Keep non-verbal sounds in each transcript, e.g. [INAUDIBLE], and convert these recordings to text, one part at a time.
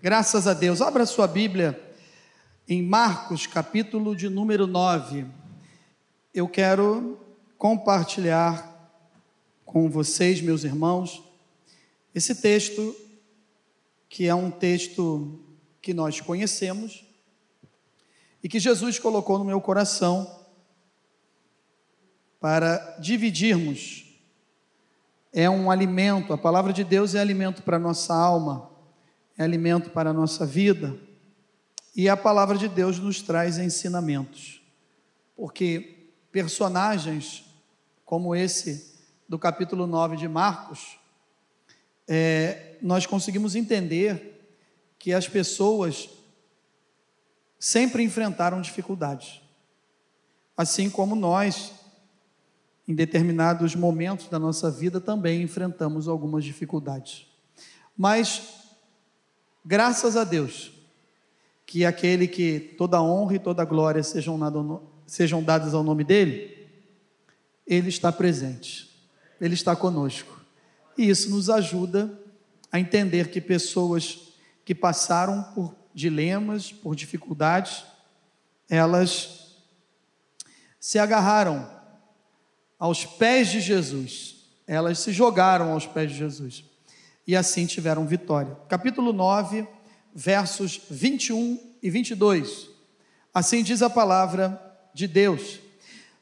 Graças a Deus. Abra sua Bíblia em Marcos, capítulo de número 9. Eu quero compartilhar com vocês, meus irmãos, esse texto que é um texto que nós conhecemos e que Jesus colocou no meu coração para dividirmos. É um alimento, a palavra de Deus é alimento para a nossa alma, é alimento para a nossa vida, e a palavra de Deus nos traz ensinamentos, porque personagens como esse do capítulo 9 de Marcos, é, nós conseguimos entender que as pessoas sempre enfrentaram dificuldades, assim como nós em determinados momentos da nossa vida também enfrentamos algumas dificuldades. Mas, graças a Deus, que aquele que toda honra e toda glória sejam, sejam dadas ao nome dele, ele está presente, ele está conosco. E isso nos ajuda a entender que pessoas que passaram por dilemas, por dificuldades, elas se agarraram aos pés de Jesus. Elas se jogaram aos pés de Jesus e assim tiveram vitória. Capítulo 9, versos 21 e 22. Assim diz a palavra de Deus.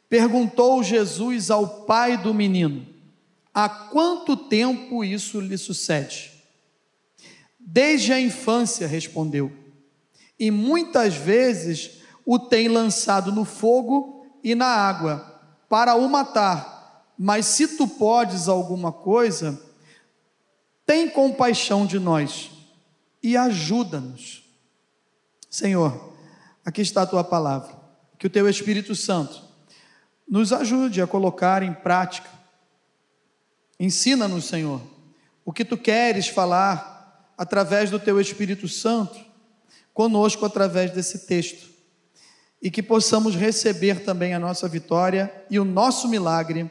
Perguntou Jesus ao pai do menino: Há quanto tempo isso lhe sucede? Desde a infância, respondeu. E muitas vezes o tem lançado no fogo e na água para o matar. Mas se tu podes alguma coisa, tem compaixão de nós e ajuda-nos. Senhor, aqui está a tua palavra. Que o teu Espírito Santo nos ajude a colocar em prática. Ensina-nos, Senhor, o que tu queres falar através do teu Espírito Santo conosco através desse texto e que possamos receber também a nossa vitória e o nosso milagre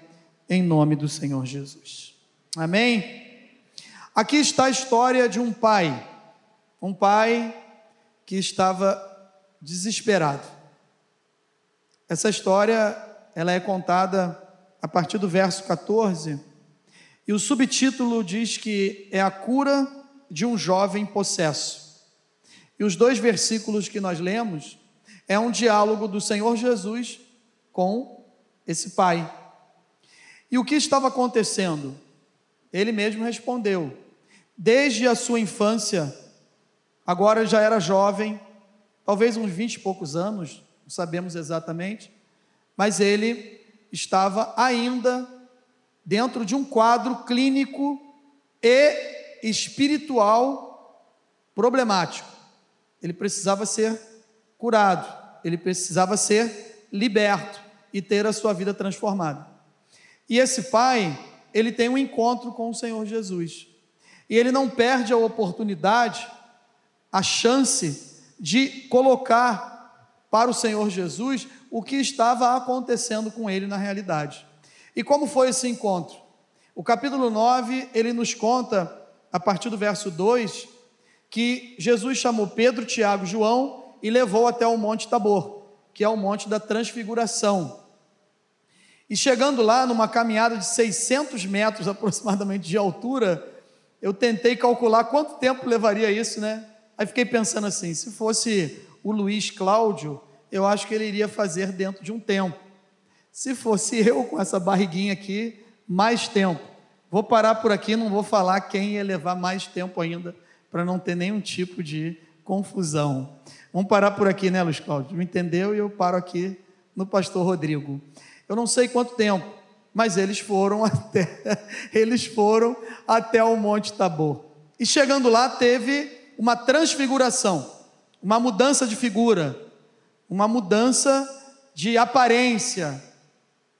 em nome do Senhor Jesus. Amém? Aqui está a história de um pai, um pai que estava desesperado. Essa história, ela é contada a partir do verso 14, e o subtítulo diz que é a cura de um jovem possesso. E os dois versículos que nós lemos é um diálogo do Senhor Jesus com esse pai. E o que estava acontecendo? Ele mesmo respondeu: desde a sua infância, agora já era jovem, talvez uns vinte e poucos anos, não sabemos exatamente, mas ele estava ainda dentro de um quadro clínico e espiritual problemático. Ele precisava ser curado, ele precisava ser liberto e ter a sua vida transformada. E esse pai, ele tem um encontro com o Senhor Jesus. E ele não perde a oportunidade, a chance de colocar para o Senhor Jesus o que estava acontecendo com ele na realidade. E como foi esse encontro? O capítulo 9, ele nos conta, a partir do verso 2, que Jesus chamou Pedro, Tiago João e levou até o Monte Tabor, que é o Monte da Transfiguração. E chegando lá, numa caminhada de 600 metros aproximadamente de altura, eu tentei calcular quanto tempo levaria isso, né? Aí fiquei pensando assim: se fosse o Luiz Cláudio, eu acho que ele iria fazer dentro de um tempo. Se fosse eu com essa barriguinha aqui, mais tempo. Vou parar por aqui, não vou falar quem ia levar mais tempo ainda, para não ter nenhum tipo de confusão. Vamos parar por aqui, né, Luiz Cláudio? Me entendeu? E eu paro aqui no pastor Rodrigo. Eu não sei quanto tempo, mas eles foram [LAUGHS] até eles foram até o Monte Tabor. E chegando lá teve uma transfiguração, uma mudança de figura, uma mudança de aparência.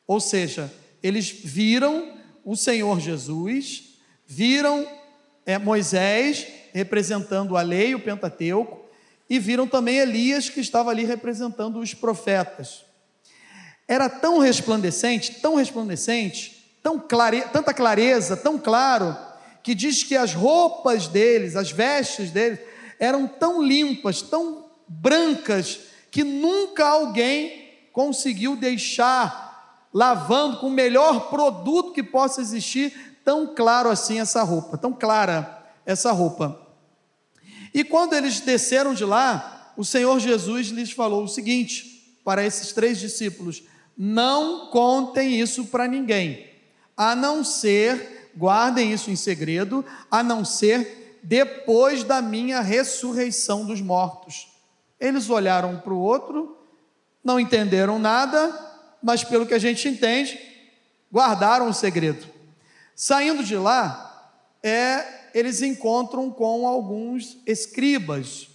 Ou seja, eles viram o Senhor Jesus, viram é, Moisés representando a lei, o Pentateuco, e viram também Elias, que estava ali representando os profetas. Era tão resplandecente, tão resplandecente, tão clare... tanta clareza, tão claro, que diz que as roupas deles, as vestes deles, eram tão limpas, tão brancas, que nunca alguém conseguiu deixar lavando com o melhor produto que possa existir, tão claro assim essa roupa, tão clara essa roupa. E quando eles desceram de lá, o Senhor Jesus lhes falou o seguinte para esses três discípulos: não contem isso para ninguém, a não ser, guardem isso em segredo, a não ser depois da minha ressurreição dos mortos. Eles olharam para o outro, não entenderam nada, mas pelo que a gente entende, guardaram o segredo. Saindo de lá, é, eles encontram com alguns escribas.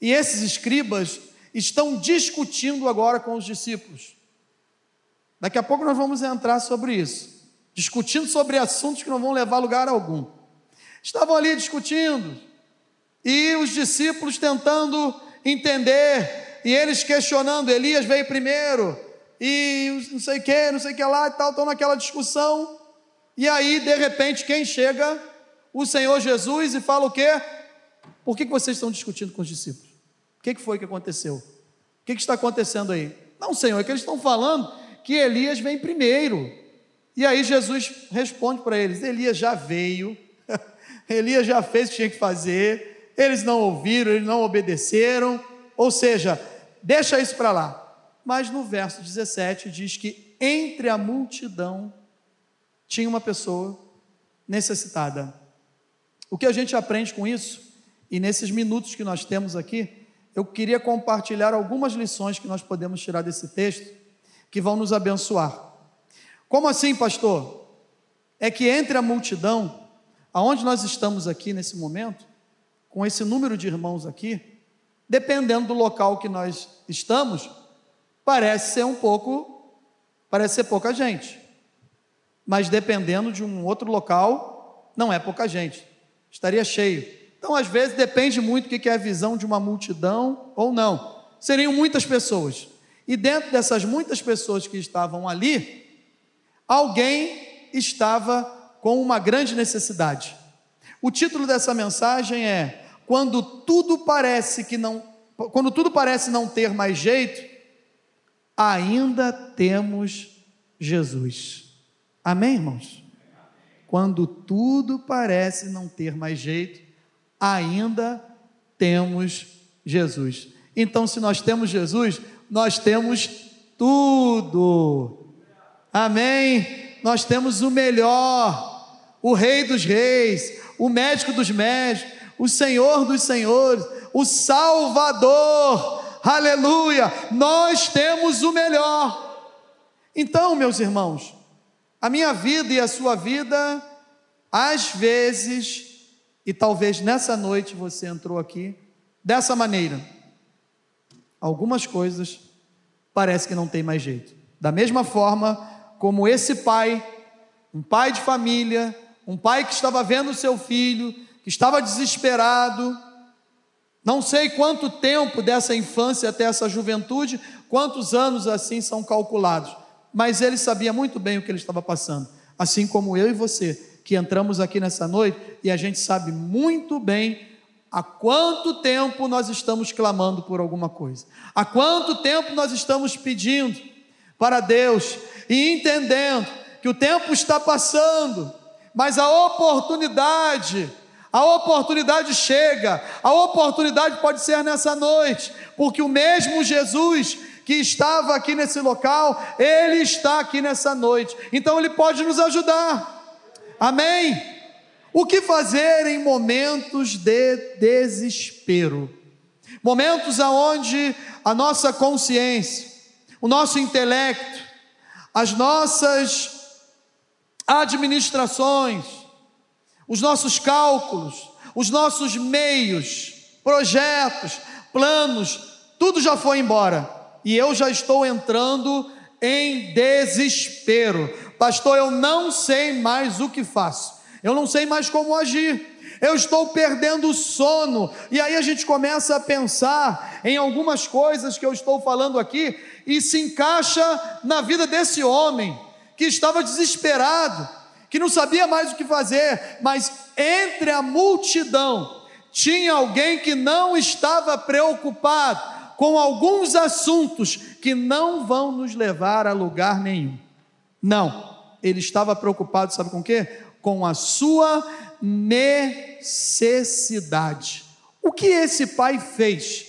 E esses escribas estão discutindo agora com os discípulos. Daqui a pouco nós vamos entrar sobre isso, discutindo sobre assuntos que não vão levar a lugar algum. Estavam ali discutindo, e os discípulos tentando entender, e eles questionando: Elias veio primeiro, e não sei o que, não sei o que lá e tal, estão naquela discussão. E aí, de repente, quem chega? O Senhor Jesus e fala o quê? Por que, vocês estão discutindo com os discípulos? O que, foi que aconteceu? O que está acontecendo aí? Não, Senhor, é que eles estão falando que Elias vem primeiro. E aí Jesus responde para eles: Elias já veio, [LAUGHS] Elias já fez o que tinha que fazer, eles não ouviram, eles não obedeceram, ou seja, deixa isso para lá. Mas no verso 17 diz que entre a multidão tinha uma pessoa necessitada. O que a gente aprende com isso, e nesses minutos que nós temos aqui, eu queria compartilhar algumas lições que nós podemos tirar desse texto que vão nos abençoar. Como assim, pastor? É que entre a multidão, aonde nós estamos aqui nesse momento, com esse número de irmãos aqui, dependendo do local que nós estamos, parece ser um pouco, parece ser pouca gente. Mas dependendo de um outro local, não é pouca gente. Estaria cheio. Então, às vezes, depende muito do que é a visão de uma multidão ou não. Seriam muitas pessoas. E dentro dessas muitas pessoas que estavam ali, alguém estava com uma grande necessidade. O título dessa mensagem é: Quando tudo parece que não, quando tudo parece não ter mais jeito, ainda temos Jesus. Amém, irmãos? Quando tudo parece não ter mais jeito, ainda temos Jesus. Então, se nós temos Jesus, nós temos tudo. Amém? Nós temos o melhor, o Rei dos Reis, o Médico dos Médicos, o Senhor dos Senhores, o Salvador. Aleluia! Nós temos o melhor. Então, meus irmãos, a minha vida e a sua vida, às vezes, e talvez nessa noite você entrou aqui dessa maneira algumas coisas parece que não tem mais jeito. Da mesma forma como esse pai, um pai de família, um pai que estava vendo seu filho, que estava desesperado, não sei quanto tempo dessa infância até essa juventude, quantos anos assim são calculados, mas ele sabia muito bem o que ele estava passando, assim como eu e você, que entramos aqui nessa noite e a gente sabe muito bem Há quanto tempo nós estamos clamando por alguma coisa? Há quanto tempo nós estamos pedindo para Deus e entendendo que o tempo está passando, mas a oportunidade, a oportunidade chega, a oportunidade pode ser nessa noite, porque o mesmo Jesus que estava aqui nesse local, ele está aqui nessa noite, então ele pode nos ajudar. Amém? O que fazer em momentos de desespero? Momentos aonde a nossa consciência, o nosso intelecto, as nossas administrações, os nossos cálculos, os nossos meios, projetos, planos, tudo já foi embora e eu já estou entrando em desespero. Pastor, eu não sei mais o que faço eu não sei mais como agir, eu estou perdendo o sono. E aí a gente começa a pensar em algumas coisas que eu estou falando aqui e se encaixa na vida desse homem que estava desesperado, que não sabia mais o que fazer, mas entre a multidão tinha alguém que não estava preocupado com alguns assuntos que não vão nos levar a lugar nenhum. Não, ele estava preocupado, sabe com o quê? Com a sua necessidade. O que esse pai fez?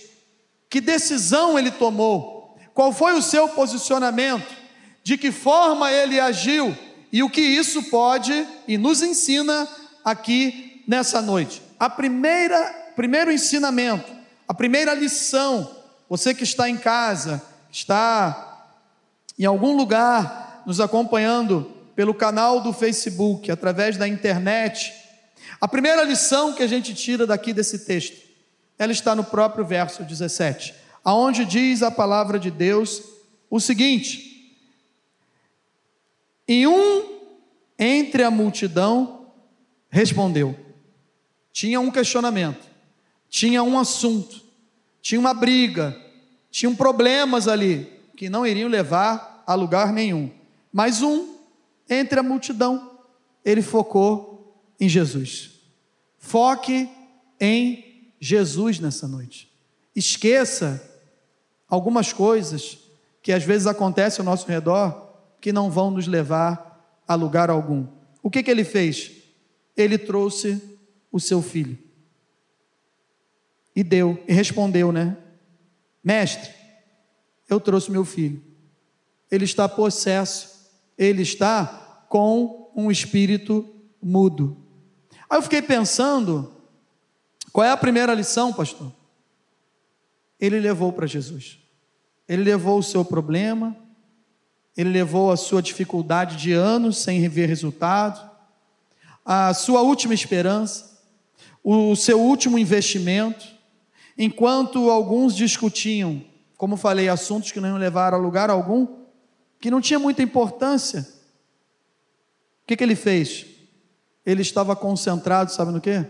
Que decisão ele tomou? Qual foi o seu posicionamento? De que forma ele agiu? E o que isso pode e nos ensina aqui nessa noite? A primeira, primeiro ensinamento, a primeira lição você que está em casa, está em algum lugar nos acompanhando pelo canal do Facebook, através da internet, a primeira lição que a gente tira daqui desse texto, ela está no próprio verso 17, aonde diz a palavra de Deus o seguinte: E um entre a multidão respondeu. Tinha um questionamento, tinha um assunto, tinha uma briga, tinham problemas ali que não iriam levar a lugar nenhum. Mas um, entre a multidão, ele focou em Jesus. Foque em Jesus nessa noite. Esqueça algumas coisas que às vezes acontecem ao nosso redor que não vão nos levar a lugar algum. O que, que ele fez? Ele trouxe o seu filho. E deu, e respondeu, né? Mestre, eu trouxe meu filho. Ele está possesso, ele está com um espírito mudo. Aí eu fiquei pensando, qual é a primeira lição, pastor? Ele levou para Jesus. Ele levou o seu problema, ele levou a sua dificuldade de anos sem ver resultado, a sua última esperança, o seu último investimento, Enquanto alguns discutiam, como falei, assuntos que não iam levar a lugar algum, que não tinha muita importância, o que, que ele fez? Ele estava concentrado, sabe no que?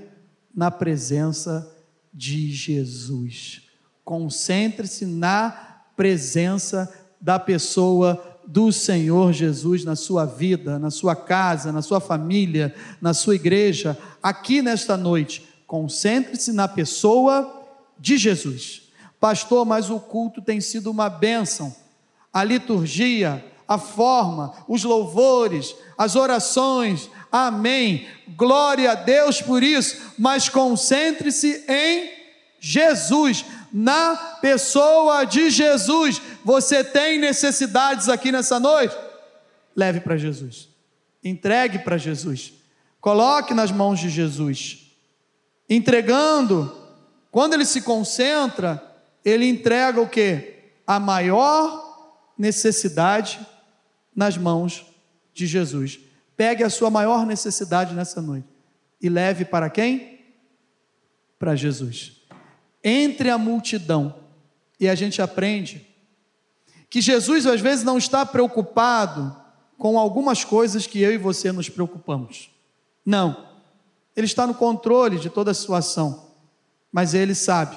Na presença de Jesus. Concentre-se na presença da pessoa do Senhor Jesus na sua vida, na sua casa, na sua família, na sua igreja, aqui nesta noite. Concentre-se na pessoa de Jesus. Pastor, mas o culto tem sido uma bênção. A liturgia, a forma, os louvores, as orações, amém. Glória a Deus por isso, mas concentre-se em Jesus, na pessoa de Jesus. Você tem necessidades aqui nessa noite? Leve para Jesus, entregue para Jesus, coloque nas mãos de Jesus, entregando quando ele se concentra, ele entrega o que? A maior necessidade nas mãos de Jesus. Pegue a sua maior necessidade nessa noite e leve para quem? Para Jesus. Entre a multidão, e a gente aprende que Jesus às vezes não está preocupado com algumas coisas que eu e você nos preocupamos. Não. Ele está no controle de toda a situação mas ele sabe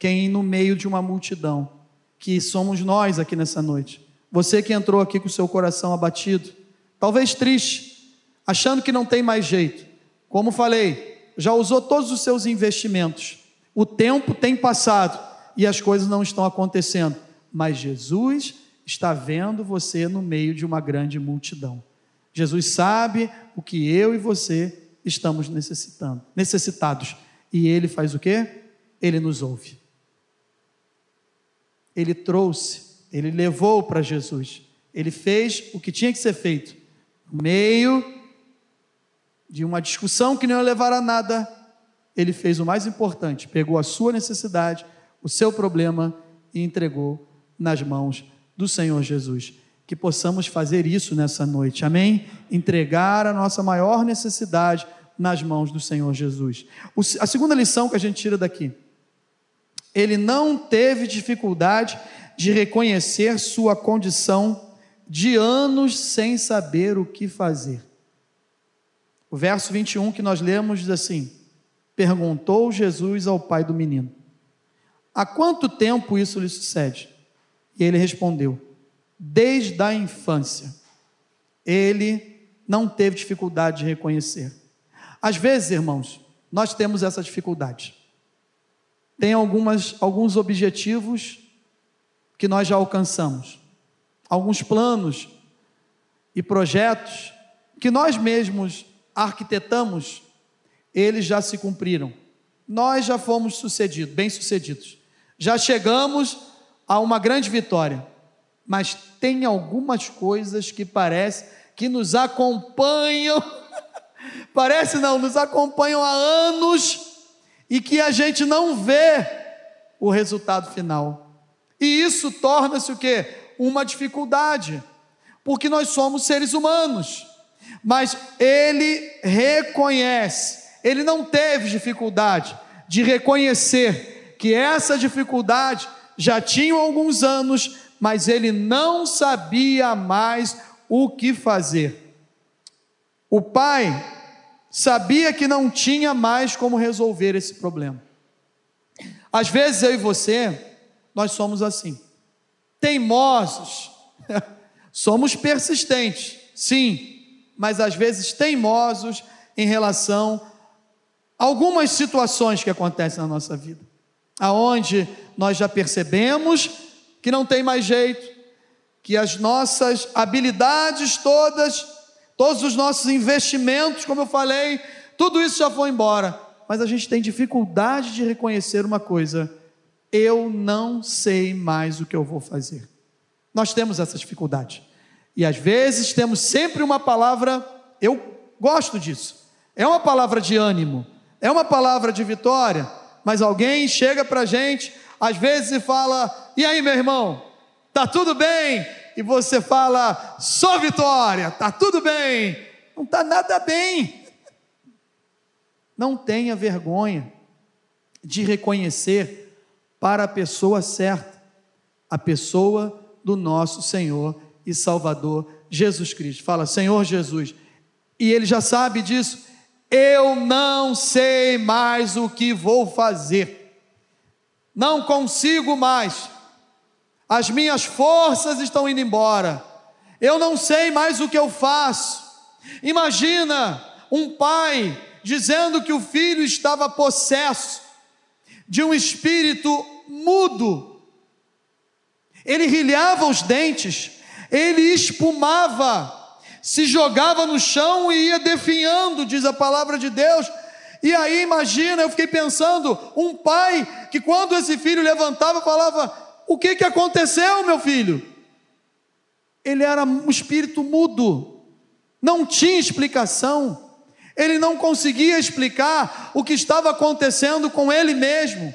quem no meio de uma multidão, que somos nós aqui nessa noite. Você que entrou aqui com o seu coração abatido, talvez triste, achando que não tem mais jeito. Como falei, já usou todos os seus investimentos. O tempo tem passado e as coisas não estão acontecendo, mas Jesus está vendo você no meio de uma grande multidão. Jesus sabe o que eu e você estamos necessitando, necessitados. E ele faz o quê? Ele nos ouve. Ele trouxe, ele levou para Jesus. Ele fez o que tinha que ser feito. No meio de uma discussão que não ia levar a nada, ele fez o mais importante: pegou a sua necessidade, o seu problema e entregou nas mãos do Senhor Jesus. Que possamos fazer isso nessa noite, amém? Entregar a nossa maior necessidade nas mãos do Senhor Jesus. A segunda lição que a gente tira daqui, ele não teve dificuldade de reconhecer sua condição de anos sem saber o que fazer. O verso 21 que nós lemos diz assim: Perguntou Jesus ao pai do menino: Há quanto tempo isso lhe sucede? E ele respondeu: Desde a infância. Ele não teve dificuldade de reconhecer. Às vezes, irmãos, nós temos essa dificuldade. Tem algumas, alguns objetivos que nós já alcançamos, alguns planos e projetos que nós mesmos arquitetamos, eles já se cumpriram. Nós já fomos sucedidos, bem-sucedidos. Já chegamos a uma grande vitória. Mas tem algumas coisas que parece que nos acompanham. [LAUGHS] parece não, nos acompanham há anos e que a gente não vê o resultado final. E isso torna-se o que? Uma dificuldade, porque nós somos seres humanos. Mas ele reconhece, ele não teve dificuldade de reconhecer que essa dificuldade já tinha alguns anos, mas ele não sabia mais o que fazer. O pai sabia que não tinha mais como resolver esse problema. Às vezes eu e você, nós somos assim, teimosos, [LAUGHS] somos persistentes, sim, mas às vezes teimosos em relação a algumas situações que acontecem na nossa vida, aonde nós já percebemos que não tem mais jeito, que as nossas habilidades todas todos os nossos investimentos, como eu falei, tudo isso já foi embora. Mas a gente tem dificuldade de reconhecer uma coisa: eu não sei mais o que eu vou fazer. Nós temos essa dificuldade. E às vezes temos sempre uma palavra, eu gosto disso. É uma palavra de ânimo, é uma palavra de vitória, mas alguém chega para a gente, às vezes, e fala: E aí, meu irmão, tá tudo bem? E você fala, só vitória, tá tudo bem. Não está nada bem. Não tenha vergonha de reconhecer para a pessoa certa, a pessoa do nosso Senhor e Salvador Jesus Cristo. Fala, Senhor Jesus. E ele já sabe disso. Eu não sei mais o que vou fazer. Não consigo mais as minhas forças estão indo embora, eu não sei mais o que eu faço. Imagina um pai dizendo que o filho estava possesso de um espírito mudo. Ele rilhava os dentes, ele espumava, se jogava no chão e ia definhando, diz a palavra de Deus. E aí imagina, eu fiquei pensando, um pai que quando esse filho levantava falava: o que, que aconteceu, meu filho? Ele era um espírito mudo, não tinha explicação, ele não conseguia explicar o que estava acontecendo com ele mesmo.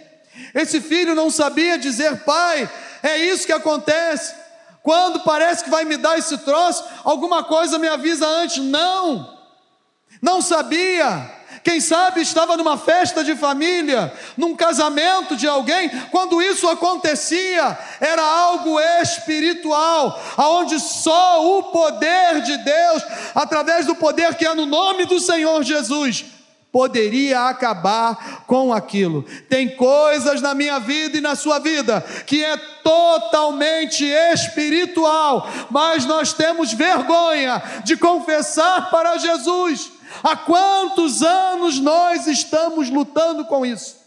Esse filho não sabia dizer, pai, é isso que acontece. Quando parece que vai me dar esse troço, alguma coisa me avisa antes. Não, não sabia. Quem sabe estava numa festa de família, num casamento de alguém, quando isso acontecia, era algo espiritual, aonde só o poder de Deus, através do poder que é no nome do Senhor Jesus, poderia acabar com aquilo. Tem coisas na minha vida e na sua vida que é totalmente espiritual, mas nós temos vergonha de confessar para Jesus. Há quantos anos nós estamos lutando com isso?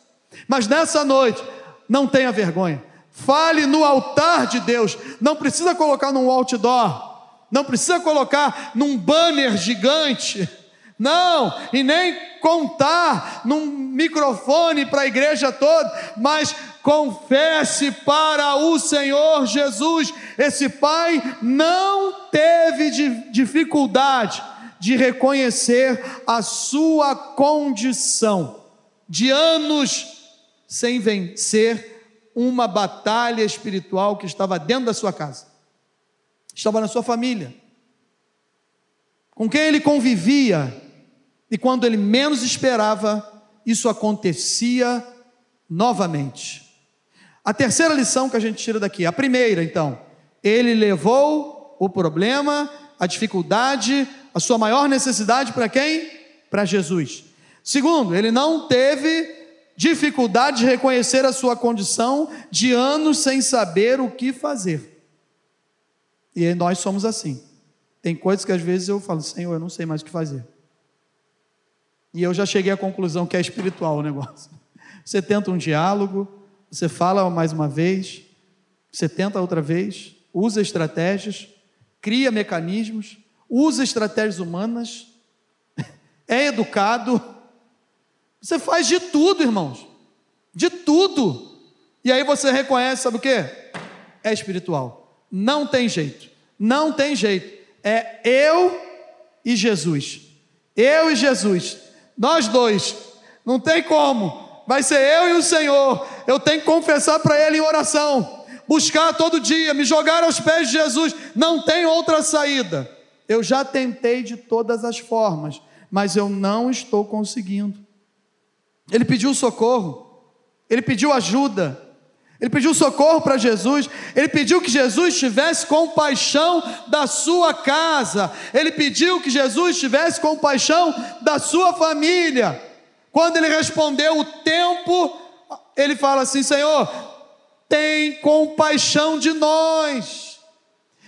Mas nessa noite, não tenha vergonha. Fale no altar de Deus. Não precisa colocar num outdoor. Não precisa colocar num banner gigante. Não, e nem contar num microfone para a igreja toda, mas confesse para o Senhor Jesus. Esse pai não teve dificuldade de reconhecer a sua condição, de anos sem vencer uma batalha espiritual que estava dentro da sua casa, estava na sua família, com quem ele convivia, e quando ele menos esperava, isso acontecia novamente. A terceira lição que a gente tira daqui, a primeira então, ele levou o problema, a dificuldade, a sua maior necessidade para quem? Para Jesus. Segundo, ele não teve dificuldade de reconhecer a sua condição de anos sem saber o que fazer. E nós somos assim. Tem coisas que às vezes eu falo, Senhor, eu não sei mais o que fazer. E eu já cheguei à conclusão que é espiritual o negócio. Você tenta um diálogo, você fala mais uma vez, você tenta outra vez, usa estratégias, cria mecanismos, usa estratégias humanas, [LAUGHS] é educado. Você faz de tudo, irmãos. De tudo. E aí você reconhece, sabe o que? É espiritual. Não tem jeito. Não tem jeito. É eu e Jesus. Eu e Jesus. Nós dois. Não tem como. Vai ser eu e o Senhor. Eu tenho que confessar para Ele em oração. Buscar todo dia, me jogar aos pés de Jesus. Não tem outra saída. Eu já tentei de todas as formas, mas eu não estou conseguindo. Ele pediu socorro, ele pediu ajuda, ele pediu socorro para Jesus, ele pediu que Jesus tivesse compaixão da sua casa, ele pediu que Jesus tivesse compaixão da sua família. Quando ele respondeu o tempo, ele fala assim: Senhor, tem compaixão de nós.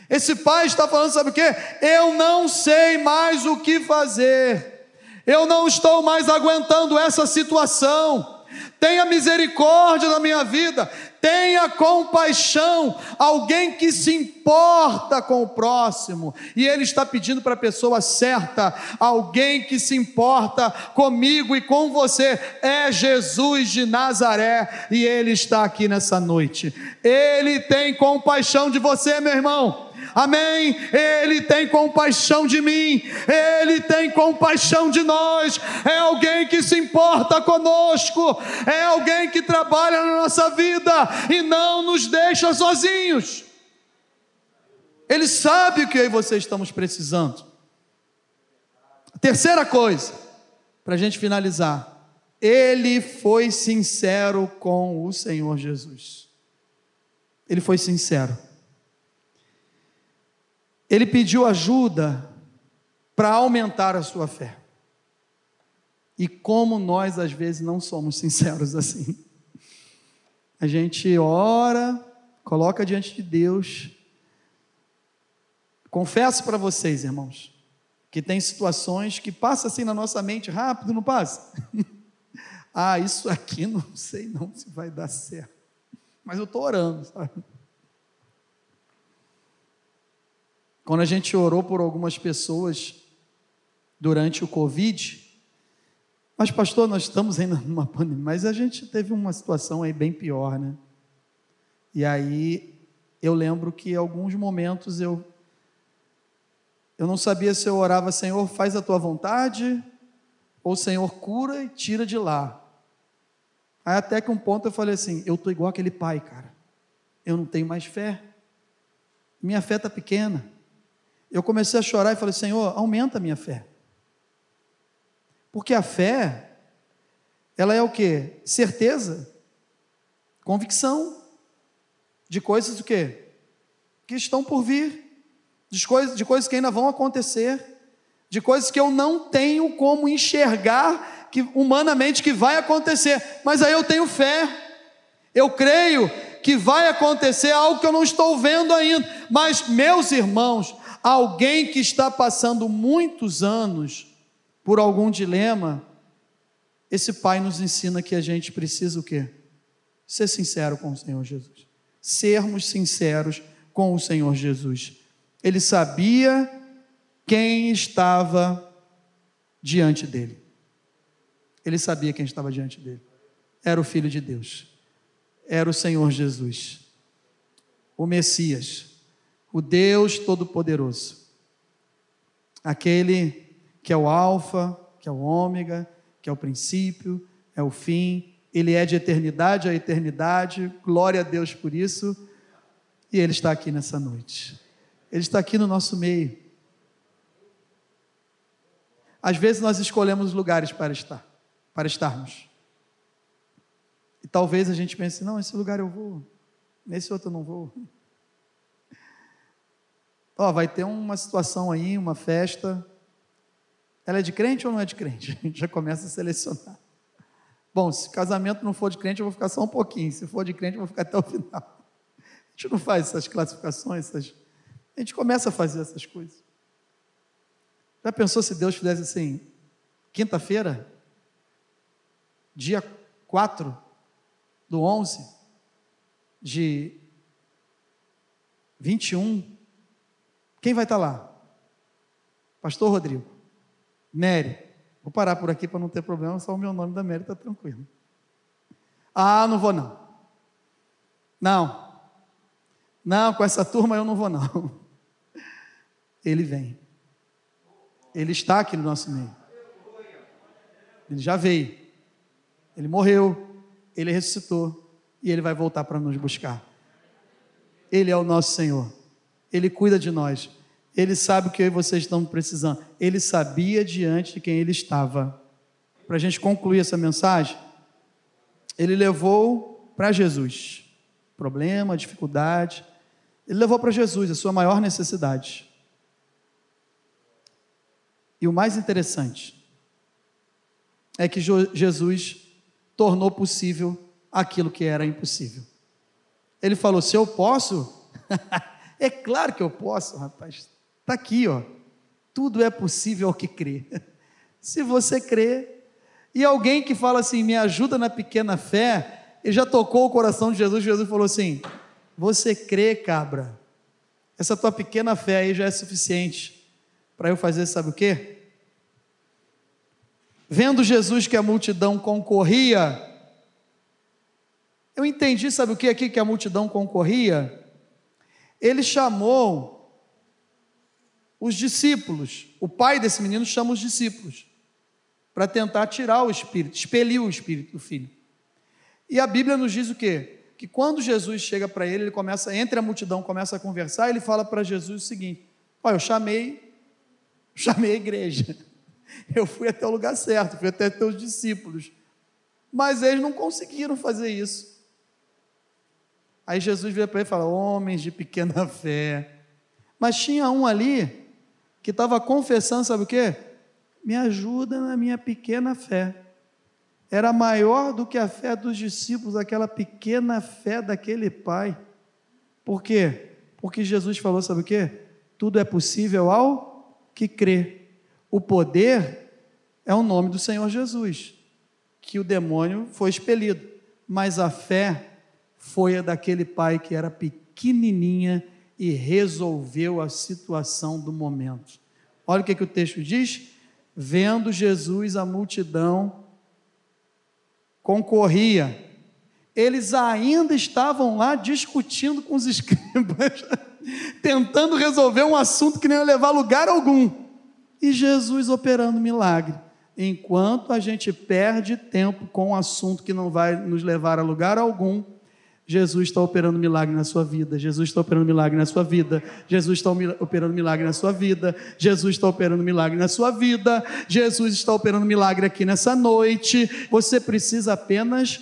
Esse pai está falando, sabe o que? Eu não sei mais o que fazer, eu não estou mais aguentando essa situação tenha misericórdia na minha vida, tenha compaixão, alguém que se importa com o próximo, e Ele está pedindo para a pessoa certa, alguém que se importa comigo e com você, é Jesus de Nazaré, e Ele está aqui nessa noite, Ele tem compaixão de você, meu irmão amém? Ele tem compaixão de mim, Ele tem compaixão de nós, é alguém que se importa conosco, é alguém que trabalha na nossa vida e não nos deixa sozinhos. Ele sabe o que eu e você estamos precisando. Terceira coisa, para a gente finalizar, ele foi sincero com o Senhor Jesus. Ele foi sincero ele pediu ajuda para aumentar a sua fé. E como nós às vezes não somos sinceros assim. A gente ora, coloca diante de Deus. Confesso para vocês, irmãos, que tem situações que passa assim na nossa mente rápido, não passa? [LAUGHS] ah, isso aqui não sei não se vai dar certo. Mas eu estou orando, sabe? Quando a gente orou por algumas pessoas durante o Covid, mas pastor, nós estamos ainda [LAUGHS] numa pandemia, mas a gente teve uma situação aí bem pior, né? E aí eu lembro que em alguns momentos eu eu não sabia se eu orava, Senhor, faz a tua vontade, ou Senhor, cura e tira de lá. Aí até que um ponto eu falei assim, eu tô igual aquele pai, cara. Eu não tenho mais fé. Minha fé está pequena eu comecei a chorar e falei: Senhor, aumenta a minha fé. Porque a fé, ela é o que? Certeza, convicção de coisas o quê? Que estão por vir, de coisas, de coisas que ainda vão acontecer, de coisas que eu não tenho como enxergar que humanamente que vai acontecer, mas aí eu tenho fé. Eu creio que vai acontecer algo que eu não estou vendo ainda. Mas meus irmãos, alguém que está passando muitos anos por algum dilema, esse pai nos ensina que a gente precisa o quê? Ser sincero com o Senhor Jesus. Sermos sinceros com o Senhor Jesus. Ele sabia quem estava diante dele. Ele sabia quem estava diante dele. Era o Filho de Deus. Era o Senhor Jesus. O Messias o Deus Todo-Poderoso, aquele que é o Alfa, que é o Ômega, que é o princípio, é o fim, ele é de eternidade a eternidade, glória a Deus por isso, e ele está aqui nessa noite, ele está aqui no nosso meio. Às vezes nós escolhemos lugares para estar, para estarmos. E talvez a gente pense, não, esse lugar eu vou, nesse outro eu não vou. Ó, vai ter uma situação aí, uma festa. Ela é de crente ou não é de crente? [LAUGHS] A gente já começa a selecionar. Bom, se casamento não for de crente, eu vou ficar só um pouquinho. Se for de crente, eu vou ficar [LAUGHS] até o final. A gente não faz essas classificações, essas... a gente começa a fazer essas coisas. Já pensou se Deus fizesse assim, quinta-feira, dia 4 do 11 de 21. Quem vai estar lá? Pastor Rodrigo. Mary. Vou parar por aqui para não ter problema, só o meu nome da Mary está tranquilo. Ah, não vou não. Não. Não, com essa turma eu não vou não. [LAUGHS] Ele vem. Ele está aqui no nosso meio. Ele já veio. Ele morreu. Ele ressuscitou. E ele vai voltar para nos buscar. Ele é o nosso Senhor. Ele cuida de nós. Ele sabe o que eu e vocês estão precisando. Ele sabia diante de quem ele estava. Para a gente concluir essa mensagem, ele levou para Jesus problema, dificuldade. Ele levou para Jesus a sua maior necessidade. E o mais interessante é que Jesus tornou possível aquilo que era impossível. Ele falou: Se eu posso, [LAUGHS] é claro que eu posso, rapaz. Está aqui, ó. Tudo é possível ao que crê. [LAUGHS] Se você crê, e alguém que fala assim, me ajuda na pequena fé, ele já tocou o coração de Jesus. Jesus falou assim: Você crê, cabra? Essa tua pequena fé aí já é suficiente para eu fazer, sabe o quê? Vendo Jesus que a multidão concorria, eu entendi, sabe o que aqui que a multidão concorria? Ele chamou os discípulos, o pai desse menino chama os discípulos para tentar tirar o espírito, expelir o espírito do filho. E a Bíblia nos diz o quê? Que quando Jesus chega para ele, ele começa, entre a multidão, começa a conversar, ele fala para Jesus o seguinte: Olha, eu chamei, [LAUGHS] chamei a igreja, eu fui até o lugar certo, fui até teus discípulos, mas eles não conseguiram fazer isso. Aí Jesus vira para ele e fala: Homens de pequena fé. Mas tinha um ali que estava confessando, sabe o quê? me ajuda na minha pequena fé. Era maior do que a fé dos discípulos, aquela pequena fé daquele pai. Por quê? Porque Jesus falou, sabe o quê? Tudo é possível ao que crê. O poder é o nome do Senhor Jesus, que o demônio foi expelido, mas a fé foi a daquele pai que era pequenininha e resolveu a situação do momento. Olha o que, que o texto diz: vendo Jesus a multidão concorria. Eles ainda estavam lá discutindo com os [LAUGHS] escribas, tentando resolver um assunto que não ia levar lugar algum. E Jesus operando milagre. Enquanto a gente perde tempo com um assunto que não vai nos levar a lugar algum, Jesus está operando milagre na sua vida. Jesus está operando milagre na sua vida. Jesus está operando milagre na sua vida. Jesus está operando milagre na sua vida. Jesus está operando milagre aqui nessa noite. Você precisa apenas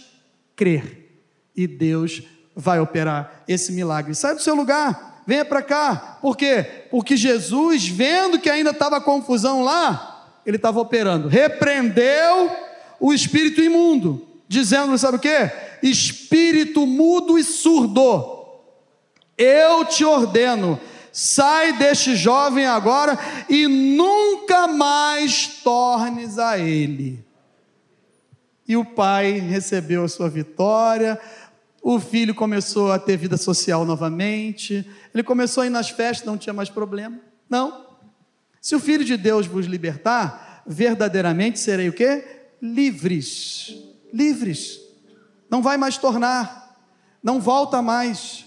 crer. E Deus vai operar esse milagre. Sai do seu lugar. Venha para cá. Por quê? Porque Jesus, vendo que ainda estava confusão lá, ele estava operando. Repreendeu o espírito imundo, dizendo, sabe o quê? espírito mudo e surdo, eu te ordeno, sai deste jovem agora e nunca mais tornes a ele. E o pai recebeu a sua vitória, o filho começou a ter vida social novamente, ele começou a ir nas festas, não tinha mais problema. Não. Se o filho de Deus vos libertar, verdadeiramente serei o quê? Livres. Livres não vai mais tornar, não volta mais.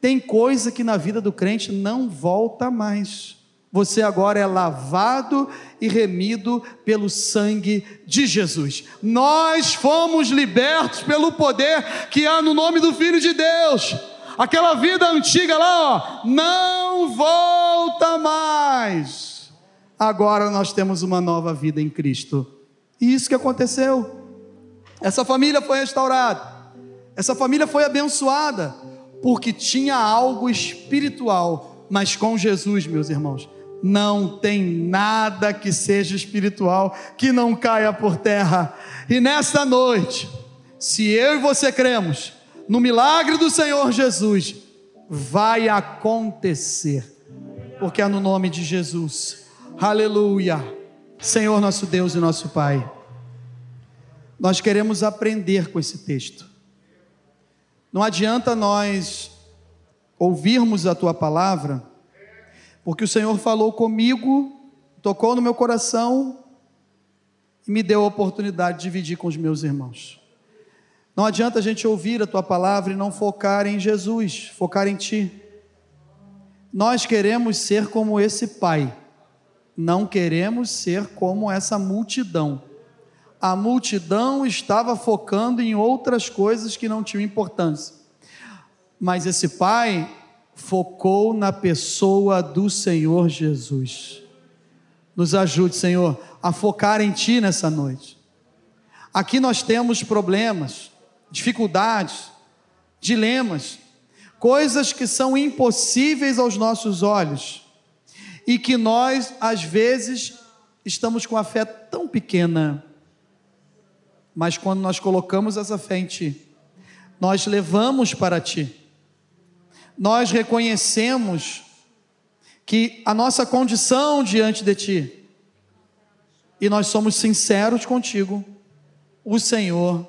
Tem coisa que na vida do crente não volta mais. Você agora é lavado e remido pelo sangue de Jesus. Nós fomos libertos pelo poder que há no nome do Filho de Deus. Aquela vida antiga lá, ó, não volta mais. Agora nós temos uma nova vida em Cristo. E isso que aconteceu. Essa família foi restaurada. Essa família foi abençoada porque tinha algo espiritual, mas com Jesus, meus irmãos, não tem nada que seja espiritual que não caia por terra. E nesta noite, se eu e você cremos no milagre do Senhor Jesus, vai acontecer, porque é no nome de Jesus. Aleluia. Senhor nosso Deus e nosso Pai. Nós queremos aprender com esse texto. Não adianta nós ouvirmos a tua palavra, porque o Senhor falou comigo, tocou no meu coração e me deu a oportunidade de dividir com os meus irmãos. Não adianta a gente ouvir a tua palavra e não focar em Jesus, focar em ti. Nós queremos ser como esse pai, não queremos ser como essa multidão. A multidão estava focando em outras coisas que não tinham importância. Mas esse pai focou na pessoa do Senhor Jesus. Nos ajude, Senhor, a focar em Ti nessa noite. Aqui nós temos problemas, dificuldades, dilemas, coisas que são impossíveis aos nossos olhos e que nós, às vezes, estamos com a fé tão pequena, mas quando nós colocamos essa fé em Ti, nós levamos para Ti, nós reconhecemos que a nossa condição diante de Ti, e nós somos sinceros contigo, o Senhor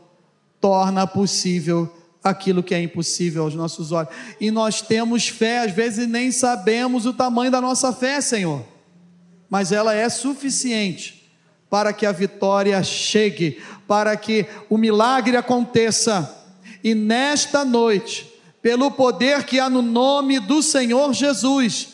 torna possível aquilo que é impossível aos nossos olhos. E nós temos fé, às vezes nem sabemos o tamanho da nossa fé, Senhor, mas ela é suficiente para que a vitória chegue, para que o milagre aconteça. E nesta noite, pelo poder que há no nome do Senhor Jesus,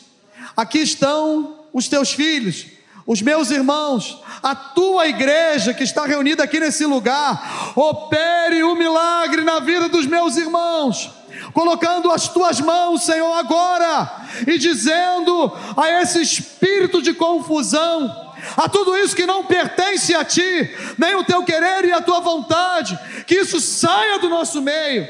aqui estão os teus filhos os meus irmãos, a tua igreja que está reunida aqui nesse lugar, opere o milagre na vida dos meus irmãos, colocando as tuas mãos, Senhor, agora e dizendo a esse espírito de confusão, a tudo isso que não pertence a ti, nem o teu querer e a tua vontade, que isso saia do nosso meio,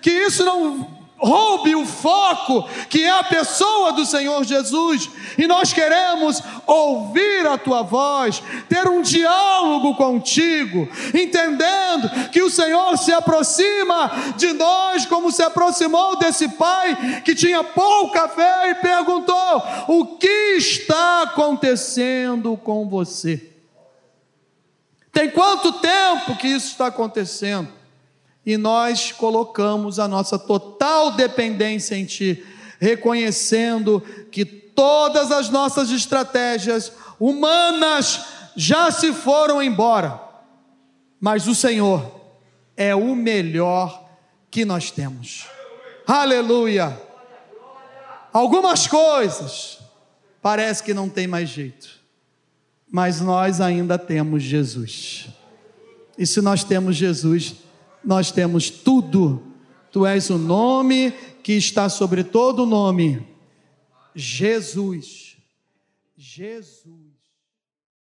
que isso não roube o foco que é a pessoa do Senhor Jesus, e nós queremos ouvir a tua voz, ter um diálogo contigo, entendendo que o Senhor se aproxima de nós, como se aproximou desse pai que tinha pouca fé e perguntou: O que está acontecendo com você? Tem quanto tempo que isso está acontecendo? E nós colocamos a nossa total dependência em Ti, reconhecendo que todas as nossas estratégias humanas já se foram embora, mas o Senhor é o melhor que nós temos. Aleluia! Algumas coisas parece que não tem mais jeito, mas nós ainda temos Jesus. E se nós temos Jesus, nós temos tudo. Tu és o nome que está sobre todo nome. Jesus. Jesus.